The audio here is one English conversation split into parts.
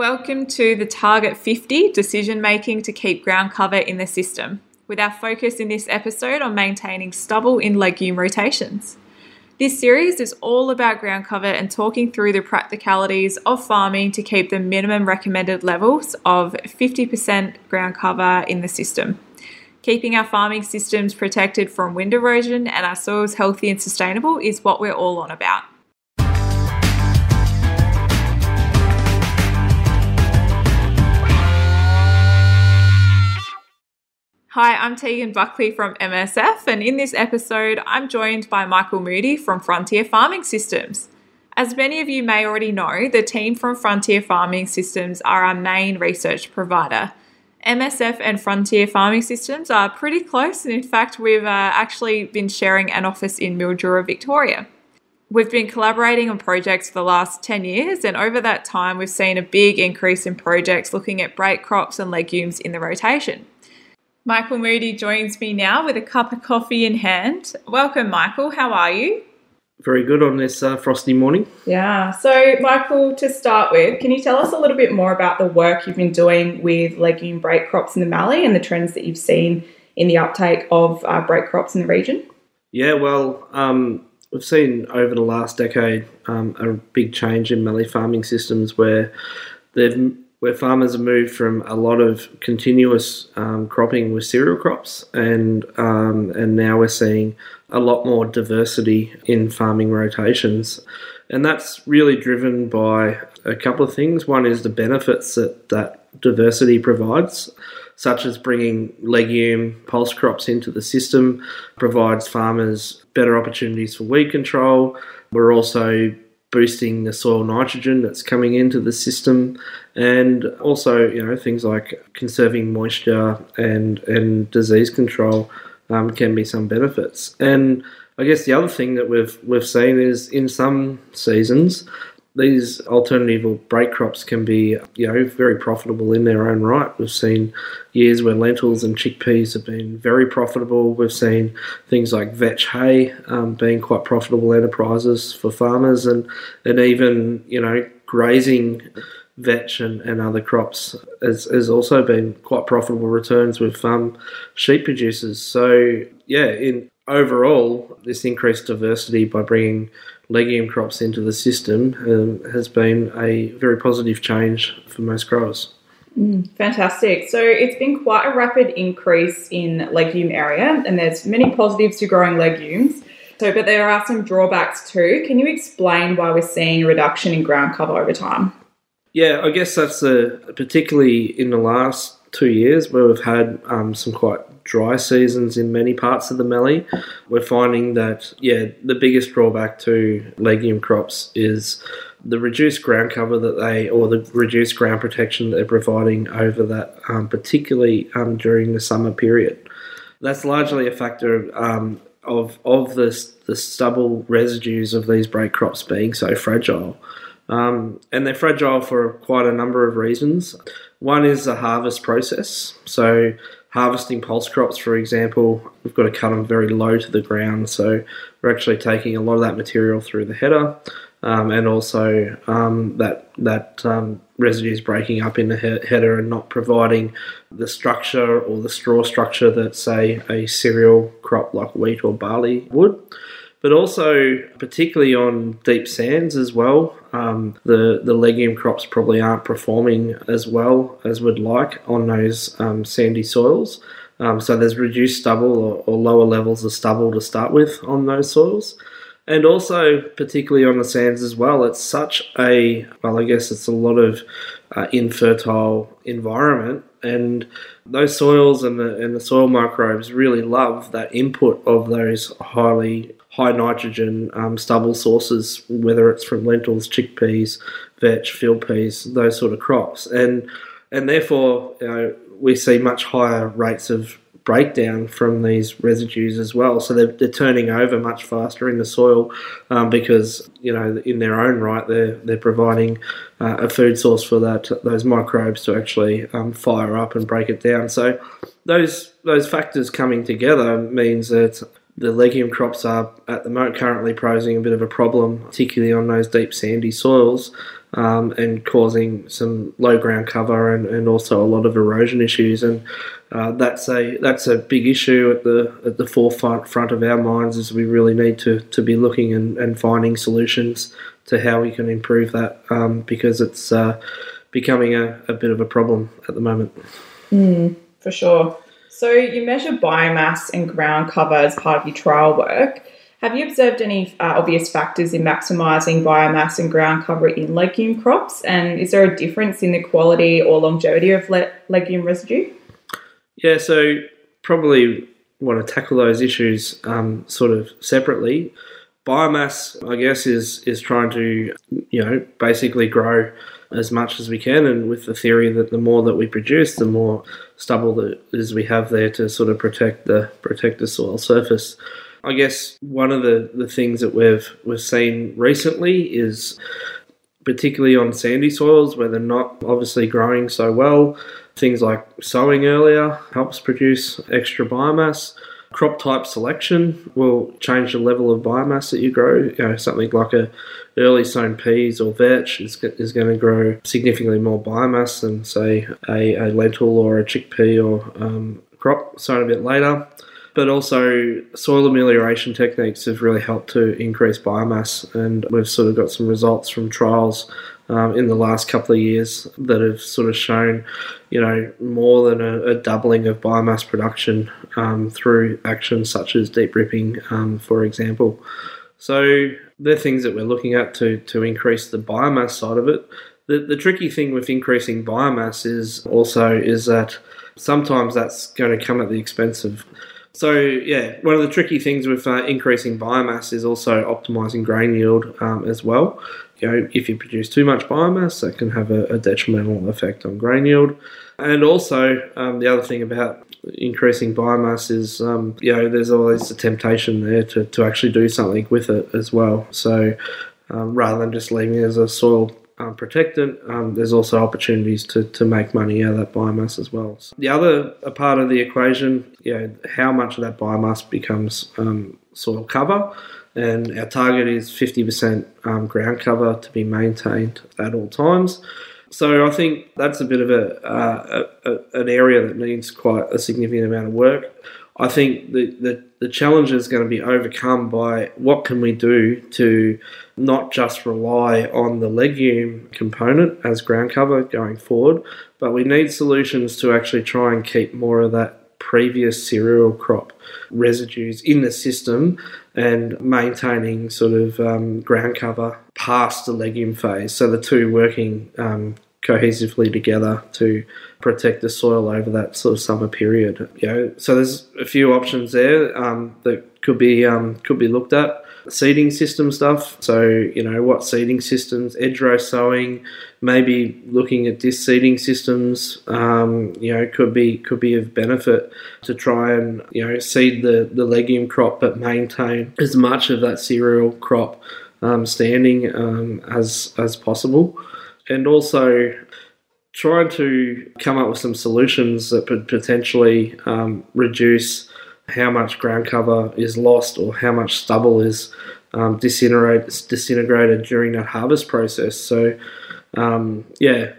Welcome to the Target 50 decision making to keep ground cover in the system, with our focus in this episode on maintaining stubble in legume rotations. This series is all about ground cover and talking through the practicalities of farming to keep the minimum recommended levels of 50% ground cover in the system. Keeping our farming systems protected from wind erosion and our soils healthy and sustainable is what we're all on about. Hi, I'm Tegan Buckley from MSF, and in this episode, I'm joined by Michael Moodie from Frontier Farming Systems. As many of you may already know, the team from Frontier Farming Systems are our main research provider. MSF and Frontier Farming Systems are pretty close, and in fact, we've uh, actually been sharing an office in Mildura, Victoria. We've been collaborating on projects for the last 10 years, and over that time, we've seen a big increase in projects looking at break crops and legumes in the rotation. Michael Moodie joins me now with a cup of coffee in hand. Welcome, Michael. How are you? Very good on this uh, frosty morning. Yeah. So, Michael, to start with, can you tell us a little bit more about the work you've been doing with legume break crops in the Mallee and the trends that you've seen in the uptake of uh, break crops in the region? Yeah, well, um, we've seen over the last decade um, a big change in Mallee farming systems where they've where farmers have moved from a lot of continuous um, cropping with cereal crops, and um, and now we're seeing a lot more diversity in farming rotations, and that's really driven by a couple of things. One is the benefits that that diversity provides. Such as bringing legume pulse crops into the system provides farmers better opportunities for weed control. We're also boosting the soil nitrogen that's coming into the system, and also you know things like conserving moisture and and disease control um, can be some benefits. And I guess the other thing that we've we've seen is in some seasons these alternative or break crops can be, you know, very profitable in their own right. We've seen years where lentils and chickpeas have been very profitable. We've seen things like vetch hay um, being quite profitable enterprises for farmers, and and even you know grazing vetch and, and other crops has, has also been quite profitable returns with um, sheep producers. So yeah, in overall, this increased diversity by bringing legume crops into the system um, has been a very positive change for most growers. Mm, fantastic. So it's been quite a rapid increase in legume area, and there's many positives to growing legumes. So, but there are some drawbacks too. Can you explain why we're seeing a reduction in ground cover over time? Yeah, I guess that's a particularly in the last two years where we've had um, some quite dry seasons in many parts of the Mallee. We're finding that, yeah, the biggest drawback to legume crops is the reduced ground cover that they, or the reduced ground protection that they're providing over that, um, particularly um, during the summer period. That's largely a factor um, of of the the stubble residues of these break crops being so fragile. Um, and they're fragile for quite a number of reasons. One is the harvest process. So, harvesting pulse crops, for example, we've got to cut them very low to the ground. So, we're actually taking a lot of that material through the header. Um, and also um, that that um, residue is breaking up in the he- header and not providing the structure or the straw structure that, say, a cereal crop like wheat or barley would but also particularly on deep sands as well. Um, the the legume crops probably aren't performing as well as we'd like on those um, sandy soils. Um, so there's reduced stubble or, or, lower levels of stubble to start with on those soils. And also, particularly on the sands as well, it's such a, well, I guess it's a lot of uh, infertile environment and those soils and the, and the soil microbes really love that input of those highly high nitrogen um, stubble sources, whether it's from lentils, chickpeas, vetch, field peas, those sort of crops, and and therefore you know, we see much higher rates of breakdown from these residues as well. So they're, they're turning over much faster in the soil um, because you know in their own right they're they're providing uh, a food source for that those microbes to actually um, fire up and break it down. So those those factors coming together means that the legume crops are at the moment currently posing a bit of a problem, particularly on those deep sandy soils, um, and causing some low ground cover and, and also a lot of erosion issues. And uh, that's a that's a big issue at the at the forefront front of our minds. Is we really need to to be looking and, and finding solutions to how we can improve that um, because it's uh, becoming a, a bit of a problem at the moment. Mm, for sure. So you measure biomass and ground cover as part of your trial work. Have you observed any uh, obvious factors in maximising biomass and ground cover in legume crops? And is there a difference in the quality or longevity of le- legume residue? Yeah, so probably want to tackle those issues um, sort of separately. Biomass, I guess, is is trying to you know basically grow as much as we can, and with the theory that the more that we produce, the more stubble that is we have there to sort of protect the protect the soil surface. I guess one of the, the things that we've we've seen recently is particularly on sandy soils where they're not obviously growing so well. Things like sowing earlier helps produce extra biomass. Crop type selection will change the level of biomass that you grow. You know, something like a early sown peas or vetch is, is going to grow significantly more biomass than say a, a lentil or a chickpea or um, crop sown a bit later but also soil amelioration techniques have really helped to increase biomass, and we've sort of got some results from trials um, in the last couple of years that have sort of shown, you know, more than a, a doubling of biomass production um, through actions such as deep ripping, um, for example. So they're things that we're looking at to to increase the biomass side of it. The, the tricky thing with increasing biomass is also is that sometimes that's going to come at the expense of so yeah, one of the tricky things with uh, increasing biomass is also optimizing grain yield um, as well. You know, if you produce too much biomass, that can have a, a detrimental effect on grain yield. And also, um, the other thing about increasing biomass is, um, you know, there's always a temptation there to, to actually do something with it as well. So um, rather than just leaving it as a soil um, it. um, there's also opportunities to, to make money out of that biomass as well. So the other part of the equation, you know, how much of that biomass becomes um, soil cover, and our target is 50% um, ground cover to be maintained at all times. So I think that's a bit of a, uh, a, a, an area that needs quite a significant amount of work. I think the, the, the challenge is going to be overcome by what can we do to not just rely on the legume component as ground cover going forward, but we need solutions to actually try and keep more of that previous cereal crop residues in the system and maintaining sort of um, ground cover past the legume phase. So the two working um, cohesively together to protect the soil over that sort of summer period. You know, so there's a few options there um, that could be um, could be looked at. Seeding system stuff. So you know what seeding systems, edge row sowing, maybe looking at disc seeding systems. Um, you know could be could be of benefit to try and you know seed the the legume crop, but maintain as much of that cereal crop um, standing um, as as possible and also trying to come up with some solutions that could potentially um, reduce how much ground cover is lost or how much stubble is um, disintegrated during that harvest process. So, um, yeah,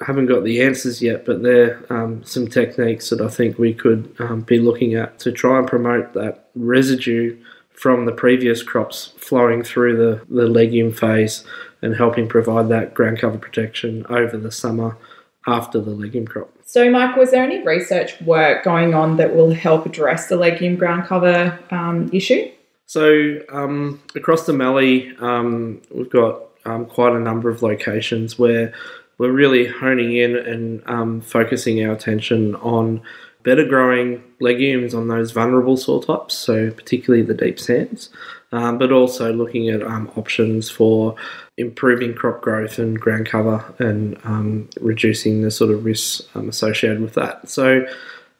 I haven't got the answers yet, but there are um, some techniques that I think we could um, be looking at to try and promote that residue from the previous crops flowing through the, the legume phase and helping provide that ground cover protection over the summer after the legume crop. So, Mike, was there any research work going on that will help address the legume ground cover um, issue? So, um, across the Mallee, um, we've got um, quite a number of locations where we're really honing in and um, focusing our attention on better growing legumes on those vulnerable soil types, so particularly the deep sands, um, but also looking at um, options for improving crop growth and ground cover and um, reducing the sort of risks um, associated with that. So,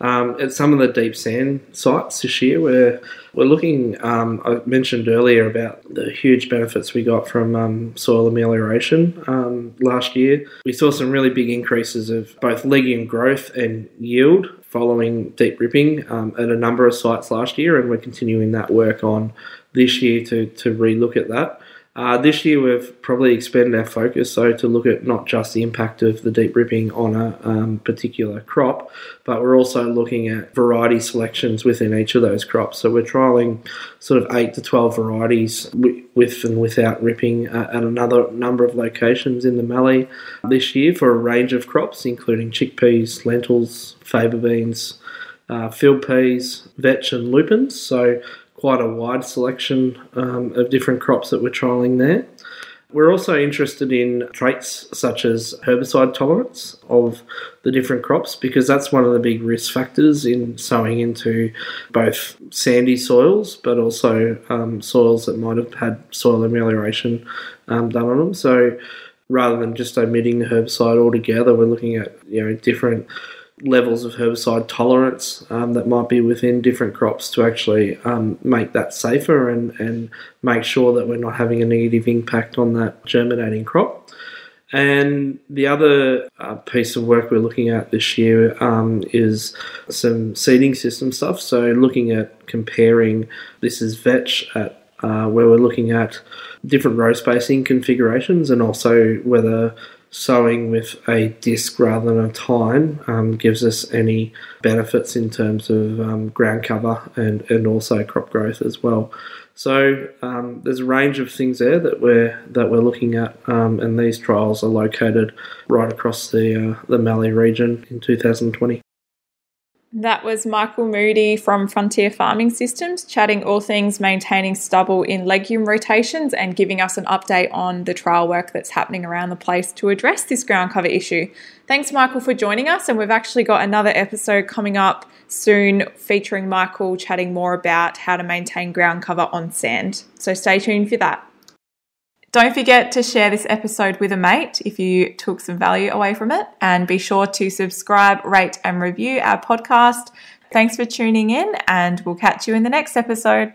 um, at some of the deep sand sites this year, we're, we're looking. Um, I mentioned earlier about the huge benefits we got from soil amelioration last year. We saw some really big increases of both legume growth and yield following deep ripping um, at a number of sites last year, and we're continuing that work on this year to, to relook at that. Uh, this year, we've probably expanded our focus so to look at not just the impact of the deep ripping on a um, particular crop, but we're also looking at variety selections within each of those crops. So we're trialing sort of eight to twelve varieties with and without ripping uh, at another number of locations in the Mallee this year for a range of crops, including chickpeas, lentils, faba beans, uh, field peas, vetch, and lupins. So quite a wide selection um, of different crops that we're trialling there. We're also interested in traits such as herbicide tolerance of the different crops because that's one of the big risk factors in sowing into both sandy soils but also um, soils that might have had soil amelioration um, done on them. So rather than just omitting the herbicide altogether, we're looking at you know different levels of herbicide tolerance um, that might be within different crops to actually um, make that safer and, and make sure that we're not having a negative impact on that germinating crop. And the other uh, piece of work we're looking at this year um, is some seeding system stuff. So, looking at comparing this is vetch at uh, where we're looking at different row spacing configurations and also whether sowing with a disc rather than a tine um, gives us any benefits in terms of um, ground cover and, and also crop growth as well. So um, there's a range of things there that we're that we're looking at, um, and these trials are located right across the uh, the Mallee region in 2020. That was Michael Moodie from Frontier Farming Systems chatting all things maintaining stubble in legume rotations and giving us an update on the trial work that's happening around the place to address this ground cover issue. Thanks, Michael, for joining us. And we've actually got another episode coming up soon featuring Michael chatting more about how to maintain ground cover on sand. So stay tuned for that. Don't forget to share this episode with a mate if you took some value away from it. And be sure to subscribe, rate, and review our podcast. Thanks for tuning in, and we'll catch you in the next episode.